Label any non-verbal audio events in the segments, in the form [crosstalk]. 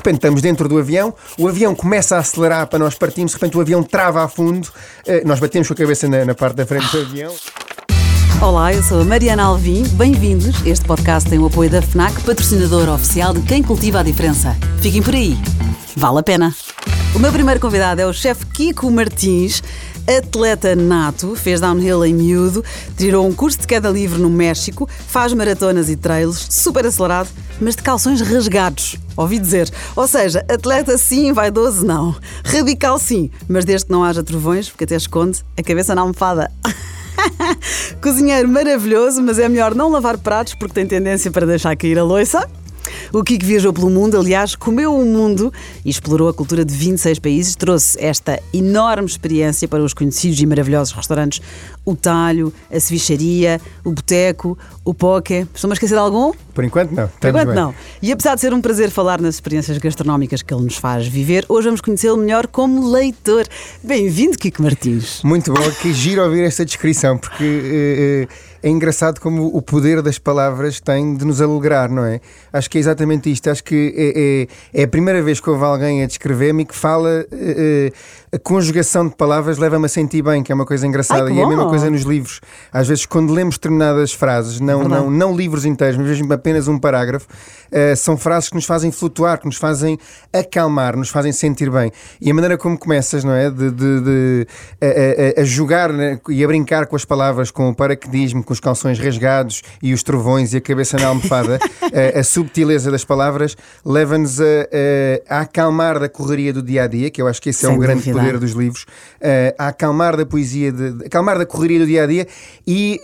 repente estamos dentro do avião, o avião começa a acelerar para nós partirmos, de repente o avião trava a fundo, uh, nós batemos com a cabeça na, na parte da frente do avião. Olá, eu sou a Mariana Alvim. Bem-vindos. Este podcast tem o apoio da FNAC, patrocinador oficial de quem cultiva a diferença. Fiquem por aí. Vale a pena. O meu primeiro convidado é o chefe Kiko Martins, atleta nato, fez downhill em miúdo, tirou um curso de queda livre no México, faz maratonas e trails, super acelerado, mas de calções rasgados. Ouvi dizer. Ou seja, atleta sim, vaidoso não. Radical sim, mas desde que não haja trovões, porque até esconde a cabeça na almofada. [laughs] Cozinheiro maravilhoso, mas é melhor não lavar pratos porque tem tendência para deixar cair a louça. O Kiko viajou pelo mundo, aliás, comeu o mundo e explorou a cultura de 26 países. Trouxe esta enorme experiência para os conhecidos e maravilhosos restaurantes: o Talho, a Cevicharia, o Boteco, o Poké. Estou-me a esquecer de algum? Por enquanto não. Por enquanto bem. não. E apesar de ser um prazer falar nas experiências gastronómicas que ele nos faz viver, hoje vamos conhecê-lo melhor como leitor. Bem-vindo, Kiko Martins. Muito bom, que giro ouvir esta descrição, porque. Uh, uh, é engraçado como o poder das palavras tem de nos alegrar, não é? Acho que é exatamente isto. Acho que é, é, é a primeira vez que houve alguém a descrever-me que fala. A conjugação de palavras leva-me a sentir bem, que é uma coisa engraçada. Ai, e é a mesma coisa nos livros. Às vezes, quando lemos determinadas frases, não, não, não livros inteiros, mas mesmo apenas um parágrafo, uh, são frases que nos fazem flutuar, que nos fazem acalmar, nos fazem sentir bem. E a maneira como começas, não é? De, de, de a, a, a, jogar né? e a brincar com as palavras, com o paraquedismo, com os calções rasgados e os trovões e a cabeça na almofada, a, [laughs] a, subtileza das palavras leva-nos a, a, acalmar da correria do dia a dia, que eu acho que esse Sem é o grande. Poder dos livros, a acalmar da poesia, de, acalmar da correria do dia a dia e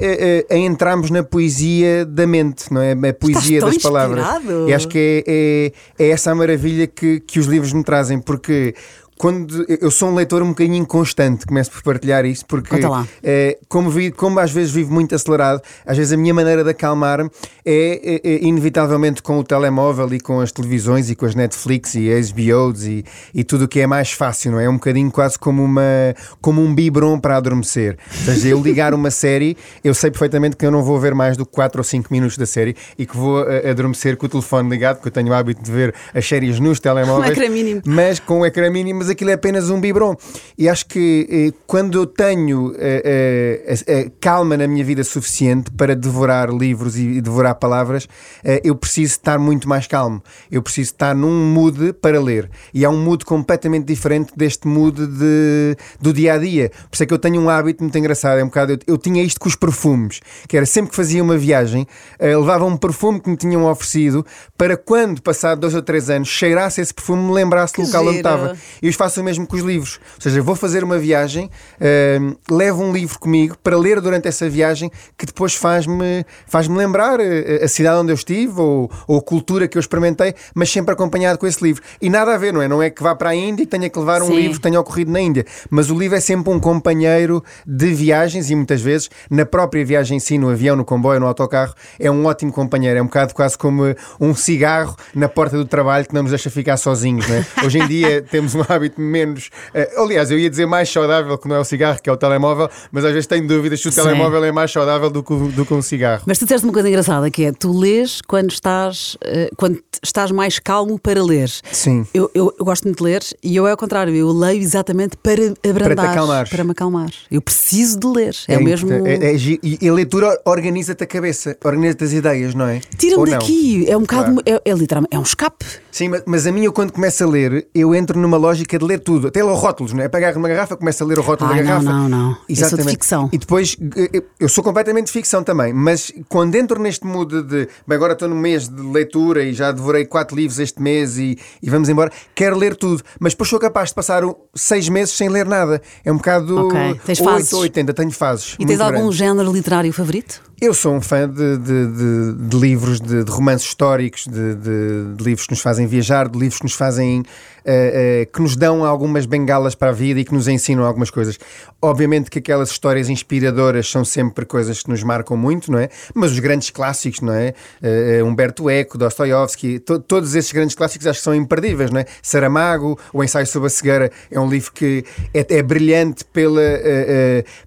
a, a entrarmos na poesia da mente, não é? A poesia das palavras. Inspirado. E acho que é, é, é essa a maravilha que, que os livros me trazem, porque quando eu sou um leitor um bocadinho inconstante, começo por partilhar isso, porque é, como, vi, como às vezes vivo muito acelerado, às vezes a minha maneira de acalmar é, é, é, inevitavelmente com o telemóvel e com as televisões e com as Netflix e as HBOs e, e tudo o que é mais fácil, não é? É um bocadinho quase como, uma, como um biberon para adormecer. Ou seja, eu ligar uma série, eu sei perfeitamente que eu não vou ver mais do que 4 ou 5 minutos da série e que vou a, adormecer com o telefone ligado, porque eu tenho o hábito de ver as séries nos telemóveis. [laughs] Mínimo. Mas com o ecrã mínimo mas aquilo é apenas um biberon. E acho que eh, quando eu tenho eh, eh, calma na minha vida suficiente para devorar livros e, devorar palavras, eu preciso estar muito mais calmo. Eu preciso estar num mood para ler. E é um mood completamente diferente deste mood de, do dia a dia. Por isso é que eu tenho um hábito muito engraçado. É um bocado, eu, eu tinha isto com os perfumes, que era sempre que fazia uma viagem, levava um perfume que me tinham oferecido para quando, passado dois ou três anos, cheirasse esse perfume, me lembrasse do local onde estava. E faço o mesmo com os livros. Ou seja, vou fazer uma viagem, uh, levo um livro comigo para ler durante essa viagem que depois faz-me faz -me lembrar a, eh, a, cidade onde eu estive ou, ou, a cultura que eu experimentei, mas sempre acompanhado com esse livro. E nada a ver, não é? Não é que vá para a Índia e tenha que levar um Sim. livro que tenha ocorrido na Índia, mas o livro é sempre um companheiro de viagens e muitas vezes na própria viagem em si, no avião, no comboio, no autocarro, é um ótimo companheiro. É um bocado quase como um cigarro na porta do trabalho que não nos deixa ficar sozinhos, não é? [laughs] Hoje em dia temos um hábito hábito menos. Uh, aliás, eu ia dizer mais saudável que não é o cigarro, que é o telemóvel, mas às vezes tenho dúvidas se o Sim. telemóvel é mais saudável do que, do que um cigarro. Mas tu disseste uma coisa engraçada que é tu lês quando estás, uh, quando estás mais calmo para ler. Sim. Eu, eu, eu, gosto muito de ler e eu é ao contrário, eu leio exatamente para abrandar. Para, para me acalmar. Eu preciso de ler. É, é o mesmo. É, é, e a leitura organiza-te a cabeça, organiza-te as ideias, não é? Tira-me daqui. É um bocado. Claro. É, é, literalmente. É um escape. Sim, mas, mas a mim, eu quando começo a ler, eu entro numa lógica de ler tudo, até ler rótulos, não é? Pegar numa garrafa, começo a ler o rótulo Ai, da garrafa. Não, não, não. Exatamente. Eu sou de ficção. E depois, eh, eu sou completamente de ficção também, mas quando entro neste mood de, bem, agora estou no mês de leitura e já devorei quatro livros este mês e, e vamos embora, quero ler tudo, mas depois sou capaz de passar seis meses sem ler nada. É um bocado okay. tens 8 fases. ou 80, tenho fases. E tens algum grandes. género literário favorito? Eu sou um fã de, de, de, de livros, de, romances históricos, de, livros que nos fazem viajar, de livros que nos fazem. Uh, uh, que nos dão algumas bengalas para a vida e que nos ensinam algumas coisas. Obviamente que aquelas histórias inspiradoras são sempre coisas que nos marcam muito, não é? Mas os grandes clássicos, não é? Uh, Humberto Eco, Dostoiévski, to todos esses grandes clássicos acho que são imperdíveis, não é? Saramago, O Ensaio sobre a Cegueira é um livro que é, é brilhante pela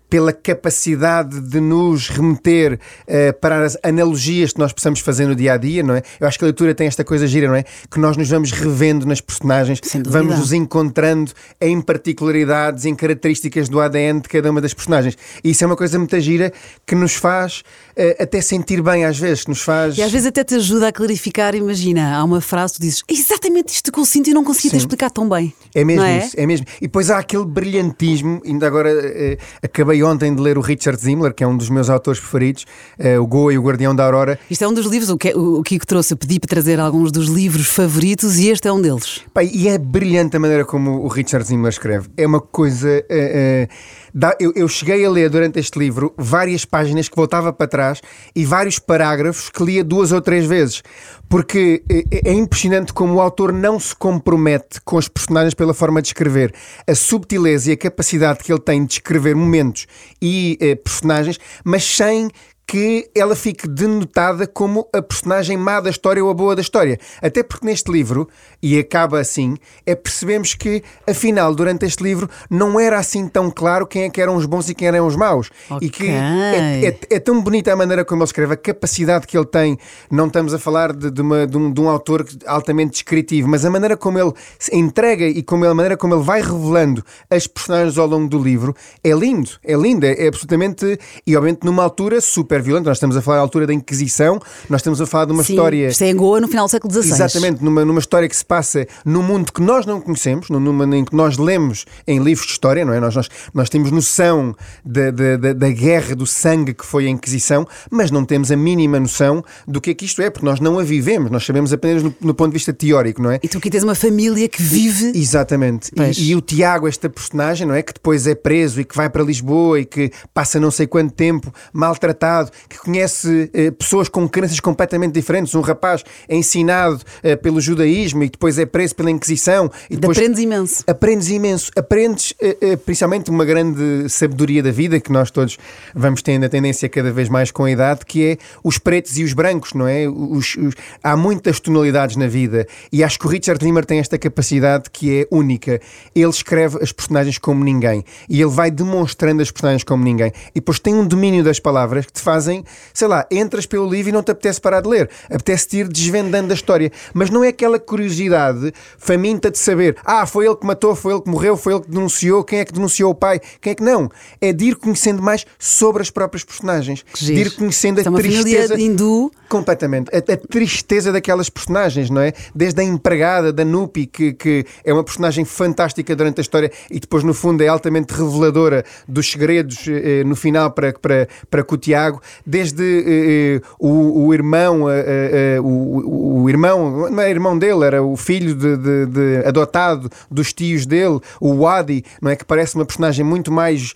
pela capacidade de nos remeter uh, para as analogias que nós possamos fazer no dia a dia, não é? Eu acho que a leitura tem esta coisa gira, não é? Que nós nos vamos revendo nas personagens, vamos nos encontrando em particularidades, em características do ADN de cada uma das personagens. E isso é uma coisa muito gira que nos faz uh, até sentir bem às vezes, que nos faz. E às vezes até te ajuda a clarificar. Imagina, há uma frase tu dizes exatamente isto que eu sinto e não consegui te explicar tão bem. É mesmo é? isso, é mesmo. E depois há aquele brilhantismo, ainda agora uh, acabei ontem de ler o Richard Zimmler, que é um dos meus autores preferidos, uh, o Goa e o Guardião da Aurora. Isto é um dos livros, o, que, o Kiko trouxe, eu pedi para trazer alguns dos livros favoritos e este é um deles. Pai, e é brilhante a maneira como o Richard Zimmler escreve. É uma coisa. Uh, dá, eu, eu cheguei a ler durante este livro várias páginas que voltava para trás e vários parágrafos que lia duas ou três vezes. Porque é impressionante como o autor não se compromete com os personagens pela forma de escrever. A subtileza e a capacidade que ele tem de escrever momentos e eh, personagens, mas sem que ela fique denotada como a personagem má da história ou a boa da história. Até porque neste livro, e acaba assim, é percebemos que, afinal, durante este livro, não era assim tão claro quem é que eram os bons e quem eram os maus. Okay. E que é, é, é, tão bonita a maneira como ele escreve, a capacidade que ele tem. Não estamos a falar de, de, uma, de, um, de um, autor altamente descritivo, mas a maneira como ele se entrega e como ele, a maneira como ele vai revelando as personagens ao longo do livro é lindo. É lindo, é, é absolutamente. E obviamente numa altura super super violento. Nós estamos a falar à altura da Inquisição, nós estamos a falar de uma Sim, história. Isto é em Goa no final do século XVI. Exatamente, numa, numa história que se passa num mundo que nós não conhecemos, numa em que nós lemos em livros de história, não é? Nós, nós, nós temos noção da, da, da, da guerra do sangue que foi a Inquisição, mas não temos a mínima noção do que é que isto é, porque nós não a vivemos, nós sabemos apenas no, no ponto de vista teórico, não é? E tu aqui tens uma família que vive. Exatamente. E, e, o Tiago, esta personagem, não é? Que depois é preso e que vai para Lisboa e que passa não sei quanto tempo maltratado, que conhece eh, pessoas com crenças completamente diferentes. Um rapaz é ensinado eh, pelo judaísmo e depois é preso pela Inquisição. E depois aprendes imenso. Aprendes imenso. Aprendes eh, principalmente uma grande sabedoria da vida que nós todos vamos tendo a tendência cada vez mais com a idade, que é os pretos e os brancos, não é? Os, os... há muitas tonalidades na vida e acho que o Richard Limmer tem esta capacidade que é única. Ele escreve as personagens como ninguém e ele vai demonstrando as personagens como ninguém. E depois tem um domínio das palavras que te fazem sei lá, entras pelo livro e não te apetece parar de ler. Apetece-te ir desvendando a história. Mas não é aquela curiosidade faminta de saber, ah, foi ele que matou, foi ele que morreu, foi ele que denunciou, quem é que denunciou o pai, quem é que não. É de ir conhecendo mais sobre as próprias personagens. De ir conhecendo a é tristeza. hindu. Completamente. A, a, tristeza daquelas personagens, não é? Desde a empregada da Nupi, que, que é uma personagem fantástica durante a história e depois, no fundo, é altamente reveladora dos segredos eh, no final para, para, para com o Tiago. Desde eh, o, o, irmão, eh, o, o, irmão, não é irmão dele, era o filho de, de, de, adotado dos tios dele, o Wadi, não é? Que parece uma personagem muito mais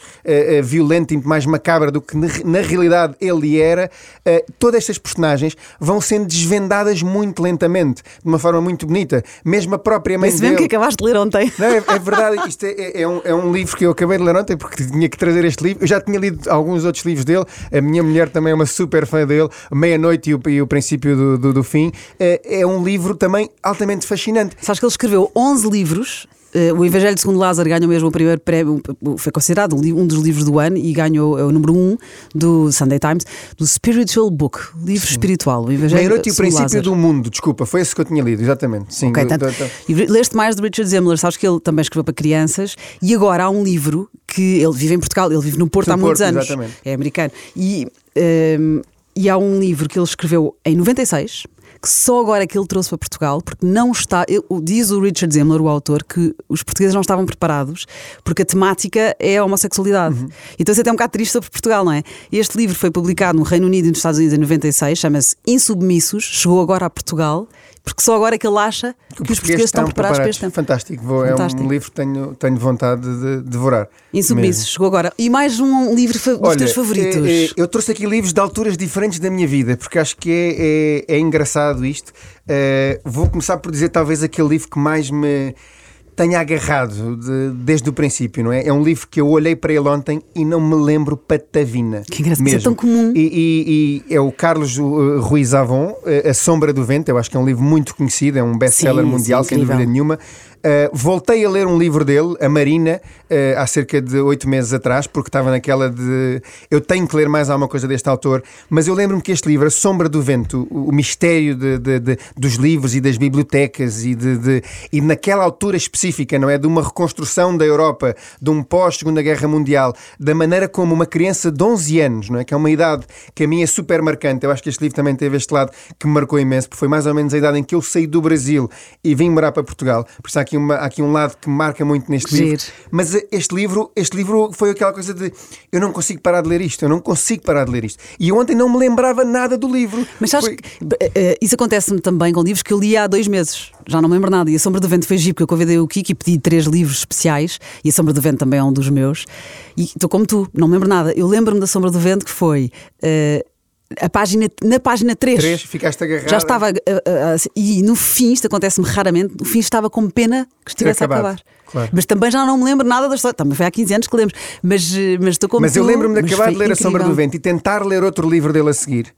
violenta e muito mais macabra do que na, na realidade ele era. todas estas personagens vão sendo desvendadas muito lentamente, de uma forma muito bonita. Mesmo a própria mãe Esse dele. que acabaste de ler ontem. Não, é, é verdade, isto é, é, é, um, é um livro que eu acabei de ler ontem porque tinha que trazer este livro. Eu já tinha lido alguns outros livros dele, a minha mulher também é uma super fã dele, Meia-Noite e, e, o Princípio do, do, do Fim. É, é um livro também altamente fascinante. Sabes que ele escreveu 11 livros Uh, o Evangelho segundo Lázaro ganhou mesmo o primeiro prémio, foi considerado um dos livros do ano e ganhou é o número 1 um do Sunday Times, do Spiritual Book, livro Sim. espiritual. O Evangelho Meia-noite e o princípio Lázaro. do mundo, desculpa, foi esse que eu tinha lido, exatamente. Sim, okay, do, do, do... E leste mais de Richard Zemmler, sabes que ele também escreveu para crianças e agora há um livro que ele vive em Portugal, ele vive no Porto no há muitos anos, exatamente. é americano. E um, e há um livro que ele escreveu em 96 que só agora é que ele trouxe para Portugal, porque não está. Diz o Richard Zemmler, o autor, que os portugueses não estavam preparados, porque a temática é a homossexualidade. Uhum. Então isso é até um bocado triste sobre Portugal, não é? Este livro foi publicado no Reino Unido e nos Estados Unidos em 96, chama-se Insubmissos, chegou agora a Portugal porque só agora é que ele acha que, que os portugueses estão, preparados, para este. Fantástico, Vou, Fantástico. é um livro que tenho, tenho vontade de devorar. Insubmissos, chegou agora. E mais um livro dos Olha, teus favoritos? É, é, eu trouxe aqui livros de alturas diferentes da minha vida, porque acho que é, é, é engraçado isto. Uh, vou começar por dizer talvez aquele livro que mais me tenha agarrado de, desde o princípio, não é? É um livro que eu olhei para ele ontem e não me lembro patavina. Que engraçado, mesmo. é tão comum. E, e, e, é o Carlos uh, Ruiz Avon, uh, A Sombra do Vento, eu acho que é um livro muito conhecido, é um best-seller mundial, sim, sem dúvida nenhuma. Uh, voltei a ler um livro dele, A Marina, uh, há cerca de oito meses atrás, porque estava naquela de eu tenho que ler mais alguma coisa deste autor, mas eu lembro-me que este livro, A Sombra do Vento, o, o mistério de, de, de, dos livros e das bibliotecas e, de, e naquela altura específica, não é? De uma reconstrução da Europa, de um pós-Segunda Guerra Mundial, da maneira como uma criança de 11 anos, não é? Que é uma idade que a mim é super marcante. Eu acho que este livro também teve este lado que me marcou imenso, porque foi mais ou menos a idade em que eu saí do Brasil e vim morar para Portugal. Por isso há aqui, uma, há aqui um lado que marca muito neste Giro. livro. Mas este livro, este livro foi aquela coisa de eu não consigo parar de ler isto, eu não consigo parar de ler isto. E ontem não me lembrava nada do livro. Mas sabes Foi- que eh, isso acontece-me também com livros que eu li há dois meses. Já não me lembro nada. E A Sombra do Vento foi giro, porque eu convidei o Kiki e pedi três livros especiais. E A Sombra do Vento também é um dos meus. E estou como tu, não me lembro nada. Eu lembro-me da Sombra do Vento que foi eh, a página, na página 3. Três, ficaste agarrada. Já estava. eh, assim, e no fim, isto acontece-me raramente, no fim estava com pena que estivesse a acabar. claro. Mas também já não me lembro nada da história. Também foi há 15 anos que lembro. Mas, mas estou como Mas eu lembro-me de acabar de ler A Sombra do incrível. Vento e tentar ler outro livro dele a seguir.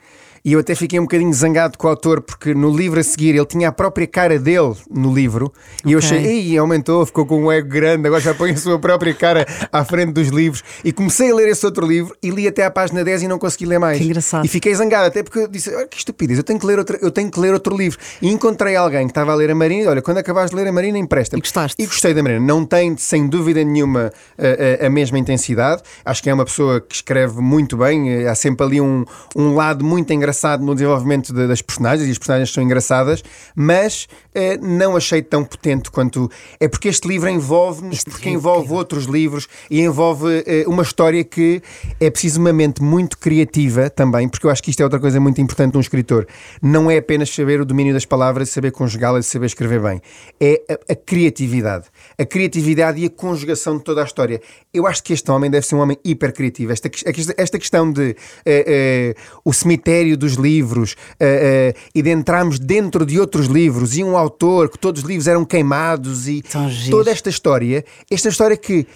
E eu até fiquei um bocadinho zangado com o autor, porque no livro a seguir ele tinha a própria cara dele no livro. E eu achei, ei, aumentou, ficou com um ego grande, agora já põe a sua própria cara à frente dos livros. E comecei a ler esse outro livro e li até à página 10 e não consegui ler mais. Que engraçado. E fiquei zangado, até porque eu disse, olha que estupidez, eu tenho que ler outro, eu tenho que ler outro livro. E encontrei alguém que estava a ler a Marina, e olha, quando acabares de ler a Marina, empresta-me. E gostaste? E gostei da Marina. Não tem, sem dúvida nenhuma, a, a- a mesma intensidade. Acho que é uma pessoa que escreve muito bem. Eh, Há sempre ali um, um lado muito engraçado no desenvolvimento de- das personagens, e as personagens são engraçadas, mas eh, não achei tão potente quanto. É porque este livro envolve-nos, porque é envolve incrível. outros livros e envolve eh, uma história que é preciso uma mente muito criativa também, porque eu acho que isto é outra coisa muito importante de um escritor. Não é apenas saber o domínio das palavras, saber conjugá-las e saber escrever bem. É a, a criatividade. A criatividade e a conjugação de toda a história. Eu acho que este homem deve ser um homem hiper criativo. Esta, esta questão de eh, o cemitério dos livros eh, eh, e de entrarmos dentro de outros livros e um autor, que todos os livros eram queimados e toda esta história, esta história que.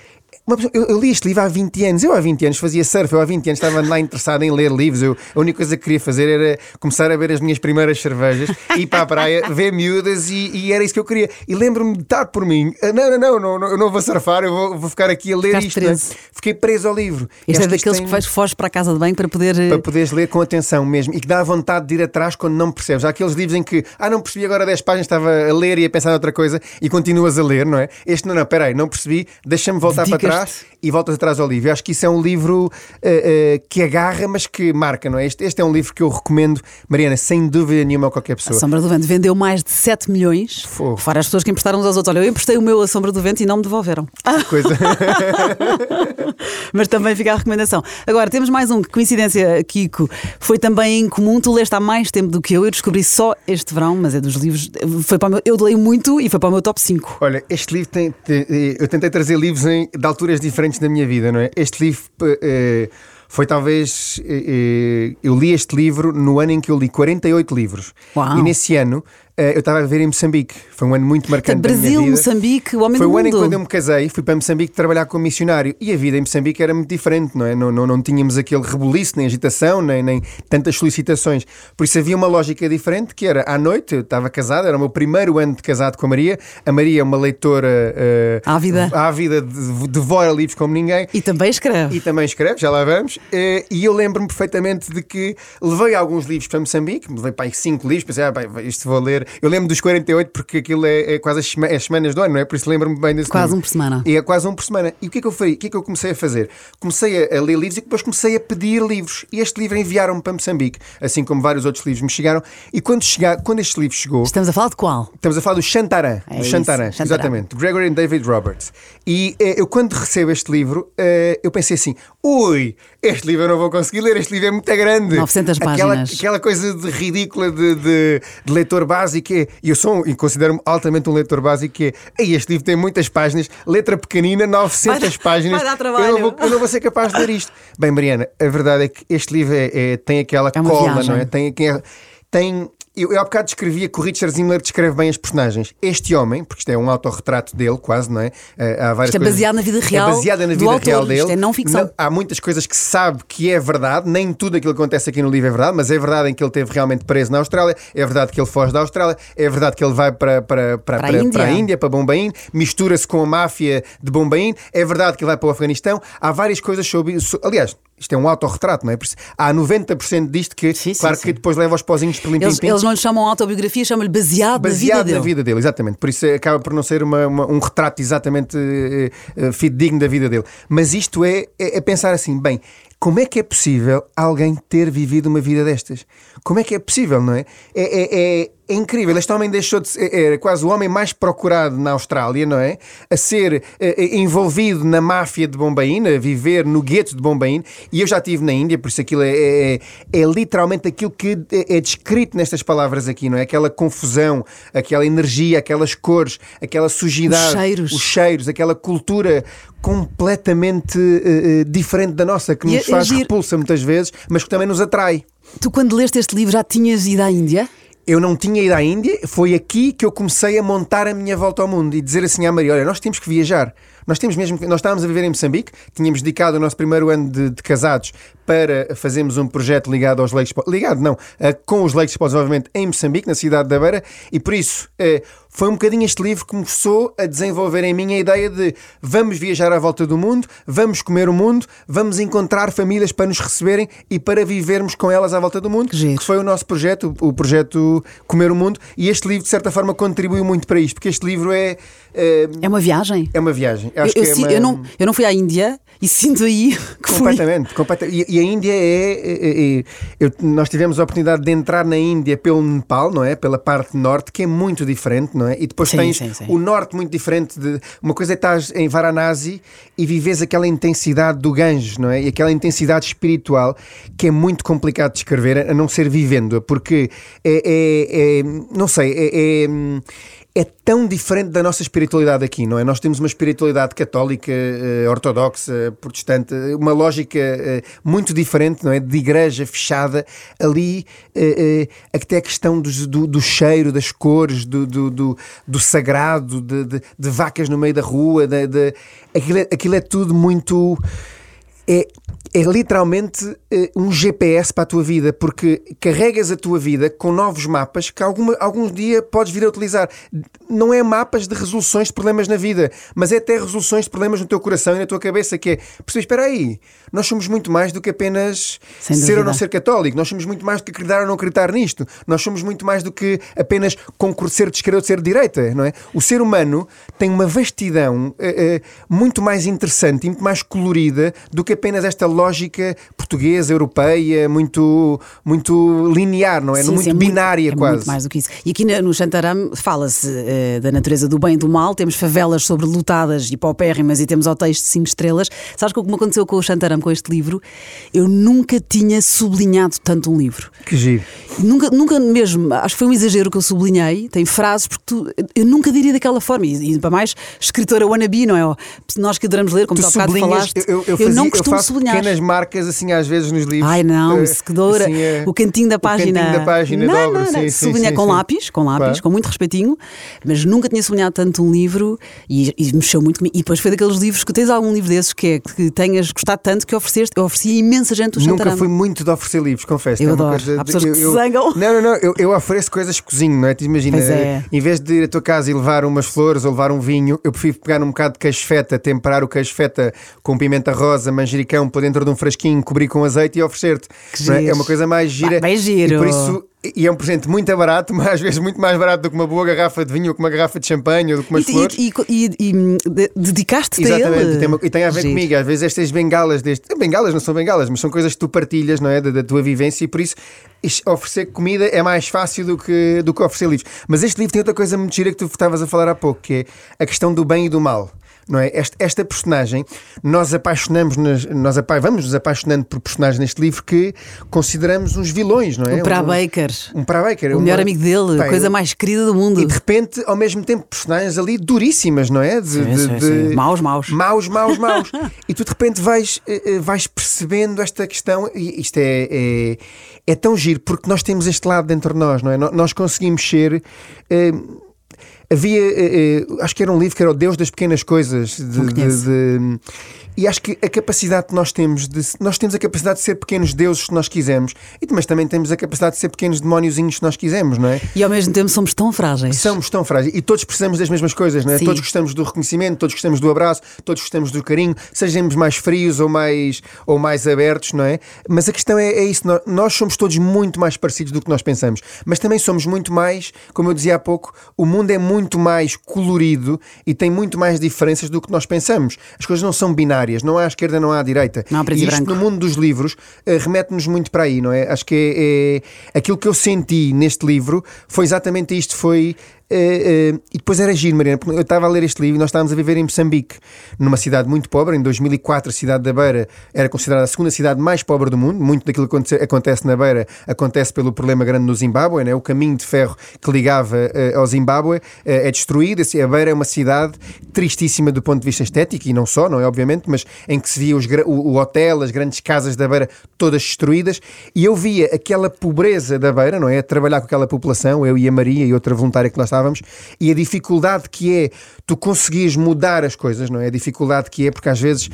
Pessoa- eu, eu li este livro há 20 anos. Eu há 20 anos fazia surf, eu há 20 anos estava lá interessado em ler livros. Eu, a única coisa que queria fazer era começar a ver as minhas primeiras cervejas, ir para a praia, [laughs] ver miúdas e, e era isso que eu queria. E lembro-me de estar por mim: "Ah, não, não, não, não, eu não vou surfar, eu vou, vou ficar aqui a ler Ficaste isto. é?" preso. Fiquei preso ao livro. Este é isto daqueles tem- que faz, foge para a casa de banho para poder. eh, para poderes ler com atenção mesmo e que dá vontade de ir atrás quando não percebes. Há aqueles livros em que, ah, não percebi agora 10 páginas, estava a ler e a pensar noutra coisa e continuas a ler, não é? Este não, não, peraí, não percebi, deixa-me voltar para Dedicas-te. trás e voltas atrás ao livro. Eu acho que isso é um livro eh, eh, que agarra, mas que marca, não é? Este, este é um livro que eu recomendo, Mariana, sem dúvida nenhuma a qualquer A pessoa. Sombra do Vento vendeu mais de 7 milhões. Fogo. Fora as pessoas que emprestaram uns aos outros. Olha, eu emprestei o meu A Sombra do Vento e não me devolveram. Que coisa. [laughs] Mas também fica a recomendação. Agora, temos mais um que, coincidência, Kiko, foi também em comum. Tu leste há mais tempo do que eu. Eu descobri só este verão, mas é dos livros. Foi para meu, eu leio muito e foi para o meu top 5. Olha, este livro tem, tem- Eu tentei trazer livros em- de alturas diferentes da minha vida, não é? Este livro eh, foi talvez. eh, eu li este livro no ano em que eu li 48 livros. Uau. E nesse ano eu estava a viver em Moçambique. Foi um ano muito marcante. minha Brasil. Moçambique, o homem Foi do o ano em que mundo. quando eu me casei, fui para Moçambique trabalhar como missionário e a vida em Moçambique era muito diferente, não é? Não, não, não tínhamos aquele rebuliço, nem agitação, nem, nem tantas solicitações. Por isso havia uma lógica diferente, que era à noite, eu estava casado, era o meu primeiro ano de casado com a Maria. A Maria é uma leitora eh, Ávida. ávida, de- devora livros como ninguém. E também escreve. E também escreve, já lá vamos. Eh, E eu lembro-me perfeitamente de que levei alguns livros para Moçambique, levei para aí cinco livros, pensei, ah, bem, isto vou ler. Eu lembro dos 48 porque aquilo é, é quase as, sema- as semanas do ano, não é? Por isso lembro-me bem desse Quase livro. um por semana. E é quase um por semana. E o que é que eu fui? O que é que eu comecei a fazer? Comecei a, a ler livros e depois comecei a pedir livros. E este livro enviaram-me para Moçambique, assim como vários outros livros me chegaram. E quando, chegar, quando este livro chegou, Estamos a falar de qual? Estamos a falar do Shantaran. É do Shantaran, Shantaran. exatamente. Gregory and David Roberts. E eh, eu, quando recebo este livro, eh, eu pensei assim: ui, este livro eu não vou conseguir ler, este livro é muito grande. 900 aquela, páginas. Aquela coisa de ridícula de, de- de leitor básico. É- E eu sou, e considero-me altamente um leitor básico. Que é, "Ei, este livro tem muitas páginas, letra pequenina, 900 Vai páginas. vai dar Eu trabalho. não, vou, eu não vou ser capaz de ler isto. Bem, Mariana, a verdade é que este livro é- é- tem aquela É cola, viagem. não é? Tem, tem, tem- eu, eu há bocado descrevia que o Richard Zimler descreve bem as personagens. Este homem, porque isto é um autorretrato dele, quase, não é? Uh, há várias isto é baseado na vida real. É baseada na vida autor, real dele. Isto é não ficção. Não, há muitas coisas que sabe que é verdade, nem tudo aquilo que acontece aqui no livro é verdade, mas é verdade em que ele esteve realmente preso na Austrália, é verdade que ele foge da Austrália, é verdade que ele vai para, para, para, para, para, a, Índia. para a Índia, para Bombaim, mistura-se com a máfia de Bombaim, é verdade que ele vai para o Afeganistão. Há várias coisas sobre isso. Aliás, isto é um autorretrato, não é? Há 90% disto que, sim, claro sim, que sim. depois leva aos pozinhos por eles, eles não lhe chamam autobiografia, chamam-lhe baseado, baseado na vida dele. na vida dele, exatamente. Por isso acaba por não ser uma, uma, um retrato exatamente uh, uh, fidedigno da vida dele. Mas isto é, é, é pensar assim, bem, como é que é possível alguém ter vivido uma vida destas? Como é que é possível, não é? É, é, é, é incrível. Este homem deixou de ser era quase o homem mais procurado na Austrália, não é? A ser uh, envolvido na máfia de Bombaim, a viver no gueto de Bombaim. E eu já estive na Índia, por isso aquilo é, é, é literalmente aquilo que é, é, descrito nestas palavras aqui, não é? Aquela confusão, aquela energia, aquelas cores, aquela sujidade, os cheiros, os cheiros aquela cultura completamente uh, diferente da nossa, que nos faz repulsa muitas vezes, mas que também nos atrai. Tu, quando leste este livro, já tinhas ido à Índia? Eu não tinha ido à Índia, foi aqui que eu comecei a montar a minha volta ao mundo e dizer assim à Maria: olha, nós temos que viajar. Nós temos mesmo, nós estávamos a viver em Moçambique, tínhamos dedicado o nosso primeiro ano de, de casados para fazermos um projeto ligado aos leigos, ligado não, com os leigos para o desenvolvimento em Moçambique, na cidade da Beira, e por isso eh, foi um bocadinho este livro que começou a desenvolver em mim a ideia de vamos viajar à volta do mundo, vamos comer o mundo, vamos encontrar famílias para nos receberem e para vivermos com elas à volta do mundo, que, que foi o nosso projeto, o projeto Comer o Mundo, e este livro de certa forma contribuiu muito para isto, porque este livro é é, é uma viagem. É uma viagem. Eu, eu, é uma... eu, não, eu não fui à Índia e sinto aí [laughs] que completamente, completamente. E, e, a Índia é. é, é eu, nós tivemos a oportunidade de entrar na Índia pelo Nepal, não é? Pela parte norte, que é muito diferente, não é? E depois sim, tens sim, sim. o norte muito diferente. De, uma coisa é estás em Varanasi e vives aquela intensidade do Ganges, não é? E aquela intensidade espiritual que é muito complicado de descrever, a não ser vivendo, porque é. é, é não sei, é, é tão diferente da nossa espiritualidade aqui, não é? Nós temos uma espiritualidade católica, uh, ortodoxa, protestante, uma lógica uh, muito diferente, não é? De igreja fechada. Ali, uh, até a questão do, do, do, cheiro, das cores, do, do, do, do sagrado, de, de, de, vacas no meio da rua, de, de aquilo, é, aquilo é tudo muito. É, é literalmente uh, um GPS para a tua vida, porque carregas a tua vida com novos mapas que alguma, algum dia podes vir a utilizar. Não é mapas de resoluções de problemas na vida, mas é até resoluções de problemas no teu coração e na tua cabeça, que é, percebes, espera aí, nós somos muito mais do que apenas ser ou não ser católico, nós somos muito mais do que acreditar ou não acreditar nisto, nós somos muito mais do que apenas ser de esquerda ou de ser de direita, não é? O ser humano tem uma vastidão uh, uh, muito mais interessante e muito mais colorida do que apenas esta lógica portuguesa, europeia, muito, muito linear, não é? Sim, muito sim, é binária muito, quase. É muito mais do que isso. E aqui no Xantaram fala-se uh, da natureza do bem e do mal, temos favelas sobrelotadas e paupérrimas e temos hotéis de 5 estrelas. Sabes o que me aconteceu com o Xantaram com este livro? Eu nunca tinha sublinhado tanto um livro. Que giro. Nunca, nunca mesmo, acho que foi um exagero que eu sublinhei, tem frases, porque tu, eu nunca diria daquela forma. E, e para mais, escritora wannabe, não é? Nós que adoramos ler, como tu, tu há bocado falaste, eu, eu, eu, fazia, eu não costumo eu sublinhar. pequenas marcas assim às vezes nos livros. Ai não, uh, secadora, assim, é, o cantinho da página. O cantinho da página não, não, não. Sim, Sublinha sim, com sim. lápis, com lápis, claro. com muito respeitinho, mas nunca tinha sublinhado tanto um livro e, e mexeu muito comigo. E depois foi daqueles livros que tens algum livro desses que, é, que tenhas gostado tanto que ofereceste, eu ofereci a imensa gente o Nunca fui muito de oferecer livros, confesso. Eu é adoro. Coisa, Há pessoas eu, que eu, se zangam. [laughs] Não, não, não, eu, eu ofereço coisas que cozinho, não é? Te imagina, é. em vez de ir à tua casa e levar umas flores ou levar um vinho, eu prefiro pegar um bocado de queijo feta, temperar o queijo feta com pimenta rosa, manjericão, pôr dentro de um frasquinho, cobrir com azeite e oferecer-te. É? é? uma coisa mais gira. Bem giro. E por isso e é um presente muito barato, [laughs] mas às vezes muito mais barato do que uma boa garrafa de vinho ou que uma garrafa de champanhe ou do que umas e, flores. E, e, e dedicaste-te a ele. Tem uma, e tem a ver Giro. comigo. Às vezes estas bengalas, deste, bengalas não são bengalas, mas são coisas que tu partilhas não é? da, da tua vivência e por isso oferecer comida é mais fácil do que, do que oferecer livros. Mas este livro tem outra coisa muito gira que tu estavas a falar há pouco, que é a questão do bem e do mal não é? Esta, esta personagem, nós apaixonamos, nas, nós apa, vamos nos apaixonando por personagens neste livro que consideramos uns vilões, não é? Um para Baker. Um para Baker. O melhor amigo dele, a coisa mais querida do mundo. E de repente, ao mesmo tempo, personagens ali duríssimas, não é? De, sim, de, sim, de, sim. Maus, maus. Maus, maus, maus. [laughs] e tu de repente vais, eh, eh, vais percebendo esta questão, e isto é, é, é, tão giro, porque nós temos este lado dentro de nós, não é? Nós conseguimos ser. Eh, havia, acho que era um livro que era o Deus das Pequenas Coisas, de, de, de, e acho que a capacidade que nós temos de. Nós temos a capacidade de ser pequenos deuses se nós quisermos, e, mas também temos a capacidade de ser pequenos demóniozinhos se nós quisermos, não é? E ao mesmo tempo somos tão frágeis. Somos tão frágeis. E todos precisamos das mesmas coisas, não é? Sim. Todos gostamos do reconhecimento, todos gostamos do abraço, todos gostamos do carinho, sejamos mais frios ou mais, ou mais abertos, não é? Mas a questão é, é isso. Nós, nós somos todos muito mais parecidos do que nós pensamos. Mas também somos muito mais, como eu dizia há pouco, o mundo é muito mais colorido e tem muito mais diferenças do que nós pensamos. As coisas não são binárias, não há esquerda, não há direita. Não há e isto branco. no mundo dos livros uh, remete-nos muito para aí, não é? Acho que é, é, aquilo que eu senti neste livro foi exatamente isto, foi Uh, uh, e depois era giro, Mariana, porque eu estava a ler este livro e nós estávamos a viver em Moçambique, numa cidade muito pobre. Em 2004, a cidade da Beira era considerada a segunda cidade mais pobre do mundo. Muito daquilo que acontece, na Beira acontece pelo problema grande no Zimbábue. Né? O caminho de ferro que ligava uh, ao Zimbábue é destruído. A Beira é uma cidade tristíssima do ponto de vista estético e não só, não é? Obviamente, mas em que se via os, o, o hotel, as grandes casas da Beira todas destruídas. E eu via aquela pobreza da Beira, não é? A trabalhar com aquela população, eu e a Maria e outra voluntária que lá estava e a dificuldade que é tu conseguires mudar as coisas, não é? A dificuldade que é, porque às vezes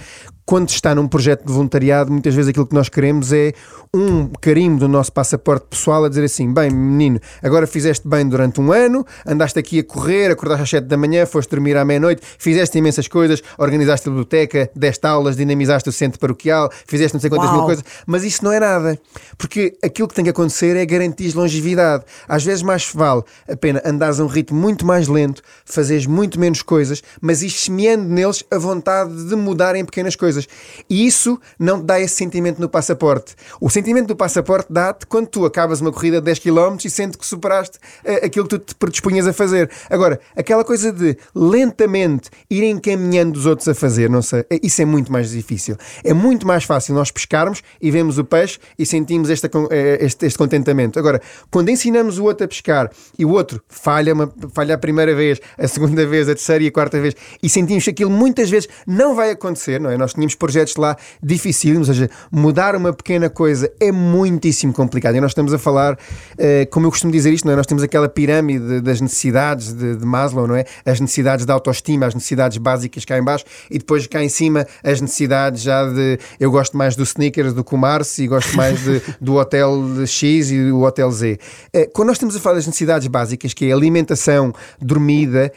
quando está num projeto de voluntariado, muitas vezes aquilo que nós queremos é um carimbo do nosso passaporte pessoal a dizer assim: bem, menino, agora fizeste bem durante um ano, andaste aqui a correr, acordaste às 7 da manhã, foste dormir à meia-noite, fizeste imensas coisas, organizaste a biblioteca, deste aulas, dinamizaste o centro paroquial, fizeste não sei quantas Uau. mil coisas, mas isso não é nada, porque aquilo que tem que acontecer é garantir longevidade. Às vezes mais vale a pena andares a um ritmo muito mais lento, fazeres muito menos coisas, mas ir semeando neles a vontade de mudar em pequenas coisas coisas. E isso não dá esse sentimento no passaporte. O sentimento do passaporte dá-te quando tu acabas uma corrida de 10 km e sentes que superaste uh, aquilo que tu te predispunhas a fazer. Agora, aquela coisa de lentamente ir encaminhando os outros a fazer, não sei, eh, isso é muito mais difícil. É muito mais fácil nós pescarmos e vemos o peixe e sentimos esta, eh, este, este contentamento. Agora, quando ensinamos o outro a pescar e o outro falha, uma, falha a primeira vez, a segunda vez, a terceira e a quarta vez e sentimos que aquilo muitas vezes não vai acontecer, não é? Nós tínhamos tínhamos projetos lá dificílimos, ou seja, mudar uma pequena coisa é muitíssimo complicado. E nós estamos a falar, uh, como eu costumo dizer isto, não é? nós temos aquela pirâmide das necessidades de, de, Maslow, não é? As necessidades de autoestima, as necessidades básicas cá em baixo e depois cá em cima as necessidades já de eu gosto mais do sneakers do que o Mars e gosto mais de, [laughs] do hotel X e do hotel Z. Uh, quando nós estamos a falar das necessidades básicas, que é alimentação, dormida,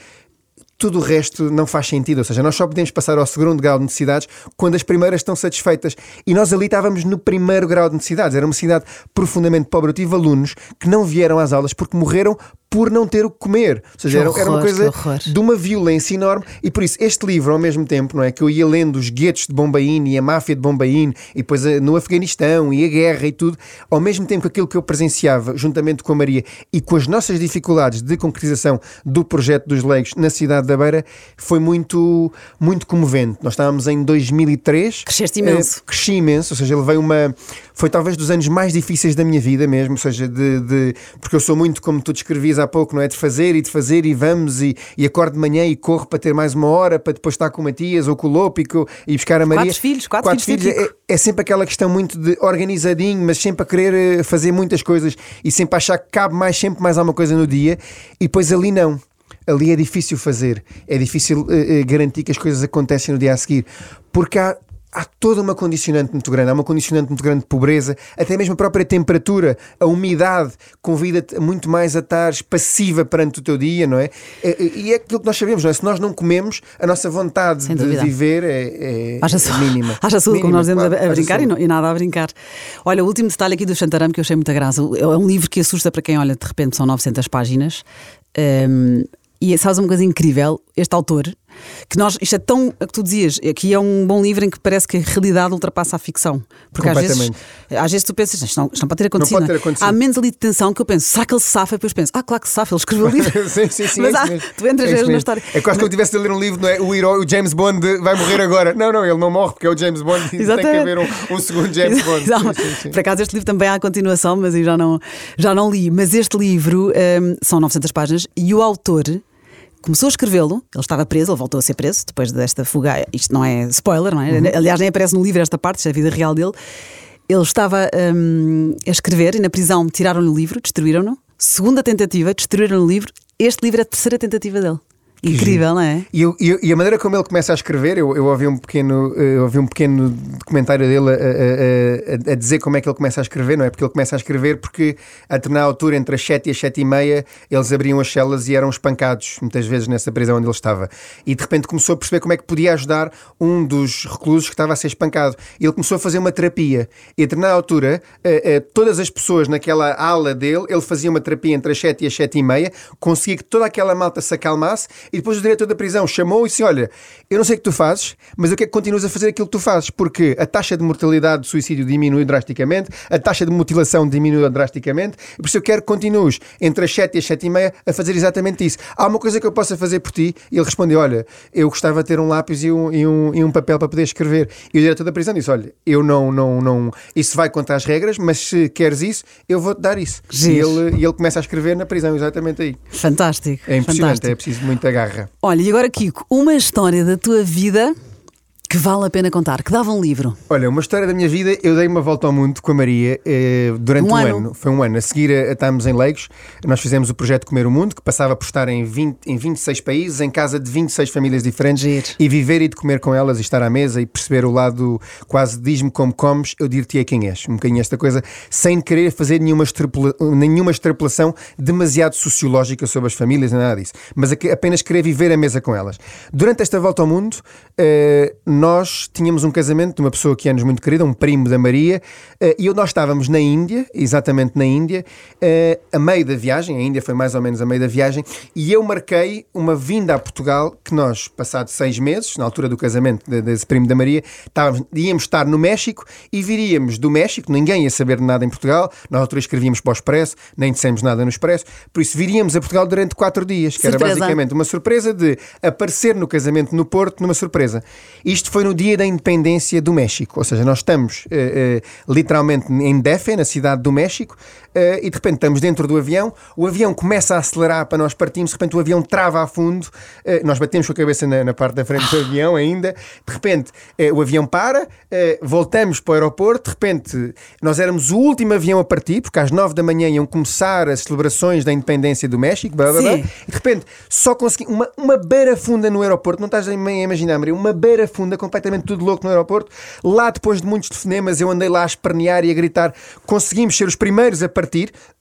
tudo o resto não faz sentido. Ou seja, nós só podemos passar ao segundo grau de necessidades quando as primeiras estão satisfeitas. E nós ali estávamos no primeiro grau de necessidades. Era uma cidade profundamente pobre. Eu tive alunos que não vieram às aulas porque morreram por não ter o que comer. Ou seja, era, horror, era, uma coisa de uma violência enorme. E por isso, este livro, ao mesmo tempo, não é? Que eu ia lendo os guetos de Bombaim e a máfia de Bombaim, e depois eh, no Afeganistão e a guerra e tudo, ao mesmo tempo que aquilo que eu presenciava, juntamente com a Maria e com as nossas dificuldades de concretização do projeto dos leigos na cidade da Beira, foi muito, muito comovente. Nós estávamos em 2003. Cresceste imenso. Eh, cresci imenso, ou seja, levei uma. Foi talvez dos anos mais difíceis da minha vida mesmo, ou seja, de, de porque eu sou muito, como tu descrevias há pouco, não é? De fazer e de fazer e vamos e, e acordo de manhã e corro para ter mais uma hora para depois estar com o Matias ou com o Lópico e buscar a Maria. Quatro filhos, quatro, quatro filhos. filhos. É, é, sempre aquela questão muito de organizadinho, mas sempre a querer eh, fazer muitas coisas e sempre a achar que cabe mais, sempre mais alguma coisa no dia e depois ali não ali é difícil fazer, é difícil uh, uh, garantir que as coisas acontecem no dia a seguir, porque há há toda uma condicionante muito grande, há uma condicionante muito grande de pobreza, até mesmo a própria temperatura, a umidade convida-te muito mais a estar passiva perante o teu dia, não é? E é aquilo que nós sabemos, não é? Se nós não comemos, a nossa vontade de viver é, é, haja é mínima. [laughs] Haja saúde, como nós dizemos claro, a, brincar e, não, e, nada a brincar. Olha, o último detalhe aqui do Xantaram que eu achei muita graça, é um livro que assusta para quem olha, de repente são 900 páginas, um, e sabes uma coisa incrível? Este autor que nós, isto é tão, é que tu dizias, aqui é um bom livro em que parece que a realidade ultrapassa a ficção. Porque às vezes, às vezes tu pensas, isto não, isto não pode ter acontecido. Não pode ter é? acontecido. Há menos ali de tensão que eu penso, será que ele se safa? E depois penso, ah, claro que se safa, ele escreveu o [laughs] livro. sim, sim, sim. Mas é há, tu entras é na história. É quase que eu tivesse de ler um livro, não é? O herói, o James Bond vai morrer agora. Não, não, ele não morre porque é o James Bond e tem que haver um, um segundo James Bond. Sim, sim, Por acaso este livro também há a continuação, mas eu já não, já não li. Mas este livro um, são 900 páginas e o autor começou a escrevê-lo, ele estava preso, ele voltou a ser preso depois desta fuga. Isto não é spoiler, não é? Uhum. Aliás, nem aparece no livro esta parte, isto é a vida real dele. Ele estava um, a escrever e na prisão tiraram-lhe o livro, destruíram-no. Segunda tentativa, destruíram o livro. Este livro é a terceira tentativa dele. Incrível, não é? E, e, a maneira como ele começa a escrever, eu, eu ouvi, um pequeno, eu ouvi um pequeno documentário dele a, a, a, a, dizer como é que ele começa a escrever, não é? Porque ele começa a escrever porque a determinada altura, entre as 7 e as 7 e meia, eles abriam as celas e eram espancados, muitas vezes nessa prisão onde ele estava. E de repente começou a perceber como é que podia ajudar um dos reclusos que estava a ser espancado. E ele começou a fazer uma terapia. E a determinada altura, todas as pessoas naquela ala dele, ele fazia uma terapia entre as 7 e as 7 e meia, conseguia que toda aquela malta se acalmasse e depois o diretor da prisão chamou e disse: Olha, eu não sei o que tu fazes, mas eu quero que continues a fazer aquilo que tu fazes, porque a taxa de mortalidade de suicídio diminui drasticamente, a taxa de mutilação diminui drasticamente, e por isso eu quero que continues entre as 7 e as 7 e meia a fazer exatamente isso. Há uma coisa que eu possa fazer por ti? E ele respondeu: Olha, eu gostava de ter um lápis e um, e um, e um papel para poder escrever. E o diretor da prisão disse: Olha, eu não, não, não, isso vai contra as regras, mas se queres isso, eu vou-te dar isso. E ele, e ele começa a escrever na prisão, exatamente aí. Fantástico. É impressionante, fantástico. é preciso muita garra. Olha, e agora, Kiko, uma história da tua vida que vale a pena contar, que dava um livro. Olha, uma história da minha vida, eu dei uma volta ao mundo com a Maria eh, durante um, um ano. ano. Foi um ano. A seguir a, estávamos em Leigos, nós fizemos o projeto Comer o Mundo, que passava por estar em, 20, em 26 países, em casa de 26 famílias diferentes, Giro. e viver e de comer com elas e estar à mesa e perceber o lado quase diz-me como comes, eu dir-te-ei quem és. Um bocadinho esta coisa, sem querer fazer nenhuma, extrapula, nenhuma extrapolação demasiado sociológica sobre as famílias, nada disso, mas apenas querer viver a mesa com elas. Durante esta volta ao mundo, eh, nós tínhamos um casamento de uma pessoa que é-nos muito querida, um primo da Maria, uh, e nós estávamos na Índia, exatamente na Índia, uh, a meio da viagem, a Índia foi mais ou menos a meio da viagem, e eu marquei uma vinda a Portugal que nós, passados seis meses, na altura do casamento desse primo da Maria, estávamos, íamos estar no México e viríamos do México, ninguém ia saber de nada em Portugal, na altura escrevíamos para o Expresso, nem dissemos nada no Expresso, por isso viríamos a Portugal durante quatro dias, que surpresa. era basicamente uma surpresa de aparecer no casamento no Porto, numa surpresa. Isto isto foi no dia da independência do México, ou seja, nós estamos uh, uh, literalmente em Defe, na cidade do México, e de repente estamos dentro do avião, o avião começa a acelerar para nós partirmos, de repente o avião trava a fundo, nós batemos com a cabeça na, na, parte da frente do [laughs] avião ainda, de repente o avião para, voltamos para o aeroporto, de repente nós éramos o último avião a partir, porque às nove da manhã iam começar as celebrações da independência do México, blá, blá, blá, e de repente só consegui uma, uma beira funda no aeroporto, não estás a imaginar, Maria, uma beira funda completamente tudo louco no aeroporto. Lá, depois de muitos telefonemas, eu andei lá a espernear e a gritar. Conseguimos ser os primeiros a partir.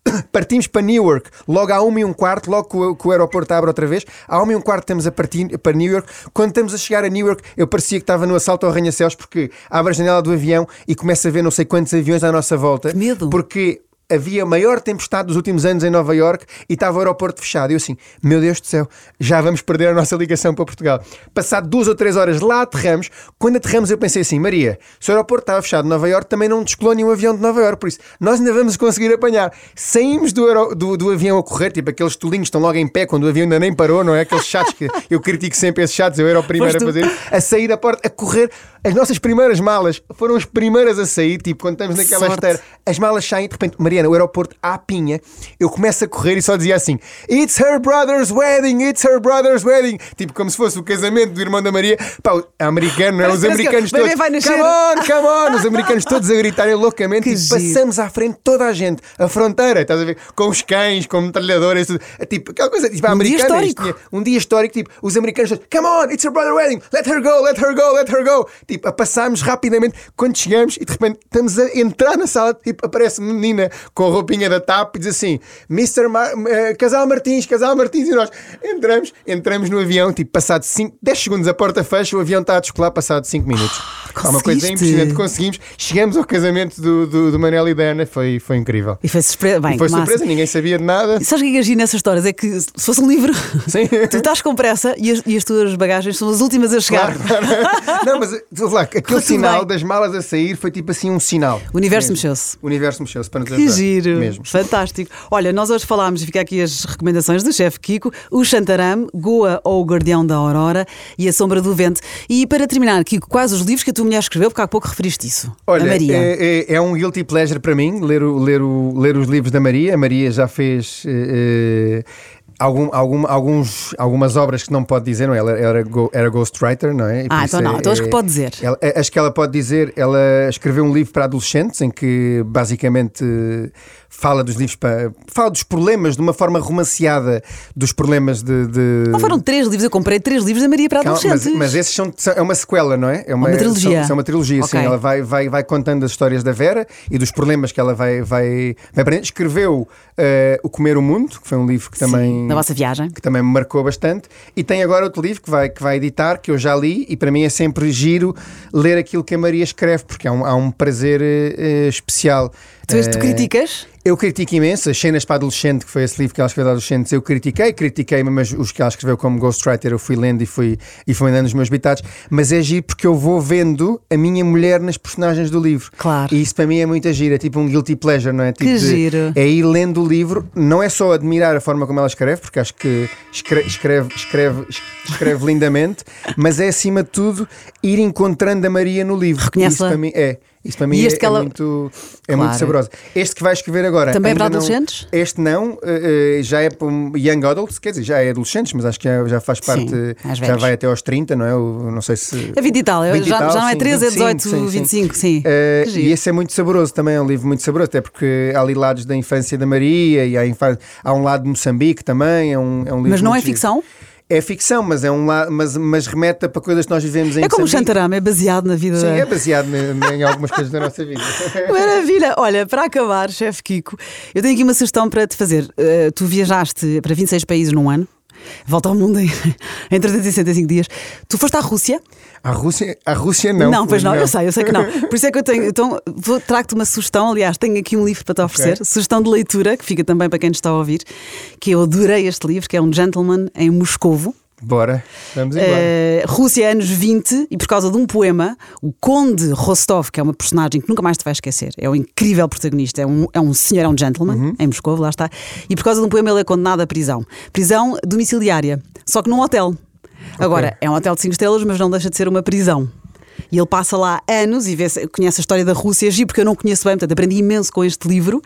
[coughs] Partimos para Newark, logo à uma e um quarto, logo que o, que o aeroporto abre outra vez. À uma e um quarto estamos a partir para New York. Quando estamos a chegar a Newark, eu parecia que estava no assalto ao arranha-céus, porque abre a janela do avião e começa a ver não sei quantos aviões à nossa volta. Que medo! Porque havia a maior tempestade dos últimos anos em Nova York e estava o aeroporto fechado. E eu assim, meu Deus do céu, já vamos perder a nossa ligação para Portugal. Passado duas ou três horas lá aterramos. Quando aterramos eu pensei assim, Maria, se o aeroporto estava fechado de Nova York, também não descolou nenhum avião de Nova York, por isso nós ainda vamos conseguir apanhar. Saímos do, do, do avião a correr, tipo aqueles tolinhos estão logo em pé quando o avião ainda nem parou, não é? Aqueles chatos que [laughs] eu critico sempre esses chatos, eu era o primeiro a fazer, a sair da porta, a correr. As nossas primeiras malas foram as primeiras a sair, tipo quando estamos naquela esteira, as malas saem, de repente, Mariana, o aeroporto à pinha, eu começo a correr e só dizia assim: It's her brother's wedding, it's her brother's wedding. Tipo, como se fosse o casamento do irmão da Maria. Pá, americano, não é? Os americanos todos. Vai nascer. Come on, come on! Os americanos todos a gritarem loucamente e passamos à frente toda a gente, a fronteira, estás a ver? Com os cães, com metralhadoras, é tipo, aquela coisa, tipo, um americana. Dia histórico. um dia histórico, tipo, os americanos todos, come on, it's her brother's wedding, let her go, let her go, let her go. Tipo, a passarmos rapidamente quando chegamos e de repente estamos a entrar na sala, tipo, aparece uma menina com a roupinha da TAP e diz assim: Mr. Mar uh, Casal Martins, Casal Martins, e nós entramos, entramos no avião, tipo, passado 5, 10 segundos a porta fecha, o avião está a descolar passado 5 minutos. Ah, uma coisa impressionante, conseguimos. Chegamos ao casamento do, do, do Manel e da Ana, foi, foi incrível. E foi surpresa, bem, e foi surpresa, ninguém sabia de nada. E sabes o que é que agir nessas histórias? É que se fosse um livro, [laughs] [laughs] tu estás com pressa e as, e as, tuas bagagens são as últimas a chegar. Claro, claro. [laughs] Não, mas lá, aquele sinal das malas a sair foi tipo assim um sinal. O universo mexeu-se. O universo mexeu-se para nos ajudar. Giro. Mesmo. Fantástico. Olha, nós hoje falámos, e fica aqui as recomendações do chefe Kiko, o Xantaram, Goa ou o Guardião da Aurora e a Sombra do Vento. E para terminar, Kiko, quais os livros que a tua mulher escreveu? Porque há pouco referiste isso. Olha, a Maria. É, é, é, um guilty pleasure para mim ler, o, ler, o, ler os livros da Maria. A Maria já fez. Eh, Algum, algum, alguns, algumas obras que não pode dizer, não é? Ela era, era ghostwriter, não é? ah, então não, é, então acho que pode dizer. Ela, acho que ela pode dizer, ela escreveu um livro para adolescentes em que basicamente fala dos livros para. fala dos problemas de uma forma romanceada dos problemas de. de... Não foram três livros, eu comprei três livros da Maria para adolescentes. Mas, mas esses são, são, é uma sequela, não é? É uma, uma trilogia. São, são, uma trilogia, okay. sim. Ela vai, vai, vai contando as histórias da Vera e dos problemas que ela vai, vai, vai aprender. Escreveu uh, O Comer o Mundo, que foi um livro que também. Sim, na vossa viagem. Que também me marcou bastante. E tem agora outro livro que vai, que vai editar, que eu já li, e para mim é sempre giro ler aquilo que a Maria escreve, porque há um, há um prazer uh, especial. Tu, tu criticas? Eu critico imenso as cenas para adolescente, que foi esse livro que ela escreveu para adolescentes. Eu critiquei, critiquei, mas os que ela escreveu como Ghostwriter eu fui lendo e fui, e fui andando nos meus bitados. Mas é giro porque eu vou vendo a minha mulher nas personagens do livro. Claro. E isso para mim é muito giro, é tipo um guilty pleasure, não é? Tipo que giro. É ir lendo o livro, não é só admirar a forma como ela escreve, porque acho que escreve, escreve, escreve, escreve lindamente, mas é acima de tudo ir encontrando a Maria no livro. Reconhece-la? Isso para mim é. Isso para mim é, ela... é, muito, é claro. muito saboroso. Este que vai escrever agora. Também é para adolescentes? Não, este não, uh, já é para Young Adults, quer dizer, já é adolescentes, mas acho que já, já faz parte. Sim, já vai até aos 30, não é? Eu não sei se. É 20 e tal, 20 já, tal, já não é 13, é 18, sim, 25, sim. sim. Uh, e esse é muito saboroso também, é um livro muito saboroso, até porque há ali lados da infância da Maria e há, há um lado de Moçambique também. É um, é um livro mas não é ficção? É ficção, mas é um mas, mas remete para coisas que nós vivemos em É como o Xantarama, é baseado na vida. Sim, é baseado em algumas coisas da nossa vida. [laughs] Maravilha! Olha, para acabar, chefe Kiko, eu tenho aqui uma sugestão para te fazer. Uh, tu viajaste para 26 países num ano. Volta ao mundo em, [laughs] em 365 dias. Tu foste à Rússia? A Rússia, a Rússia não. Não, pois não, não, eu sei, eu sei que não. [laughs] Por isso é que eu tenho. Então, trago-te uma sugestão. Aliás, tenho aqui um livro para te oferecer. Okay. Sugestão de leitura, que fica também para quem nos está a ouvir. Que eu adorei este livro, que é um Gentleman em Moscovo. Bora, vamos embora. Uh, Rússia, anos 20, e por causa de um poema, o Conde Rostov, que é uma personagem que nunca mais te vais esquecer, é um incrível protagonista, é um, é um senhor, é um gentleman, uhum. em Moscou, lá está, e por causa de um poema ele é condenado à prisão. Prisão domiciliária, só que num hotel. Okay. Agora, é um hotel de 5 estrelas, mas não deixa de ser uma prisão. E ele passa lá anos e vê, conhece a história da Rússia, porque eu não conheço bem, portanto aprendi imenso com este livro.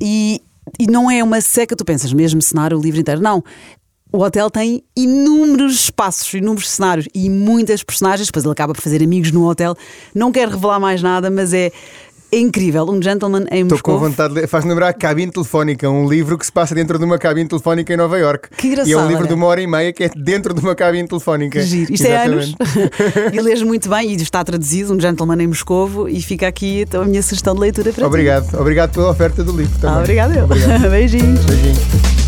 E, e não é uma seca, tu pensas, mesmo cenário, o livro inteiro. Não, o hotel tem inúmeros espaços, inúmeros cenários e muitas personagens. Depois ele acaba por fazer amigos no hotel. Não quero revelar mais nada, mas é. É incrível, um gentleman em Estou com vontade de... Faz lembrar a Cabine Telefónica, um livro que se passa dentro de uma cabine telefónica em Nova York. Que engraçado. E é um livro olha. de uma hora e meia que é dentro de uma cabine telefónica. Que giro. Isto Exatamente. é anos. [laughs] e lês muito bem e está traduzido, um gentleman em Moscovo, e fica aqui então, a minha sugestão de leitura para Obrigado. ti. Obrigado pela oferta do livro também. Ah, obrigado, eu. Obrigado. [laughs] Beijinhos. Beijinhos.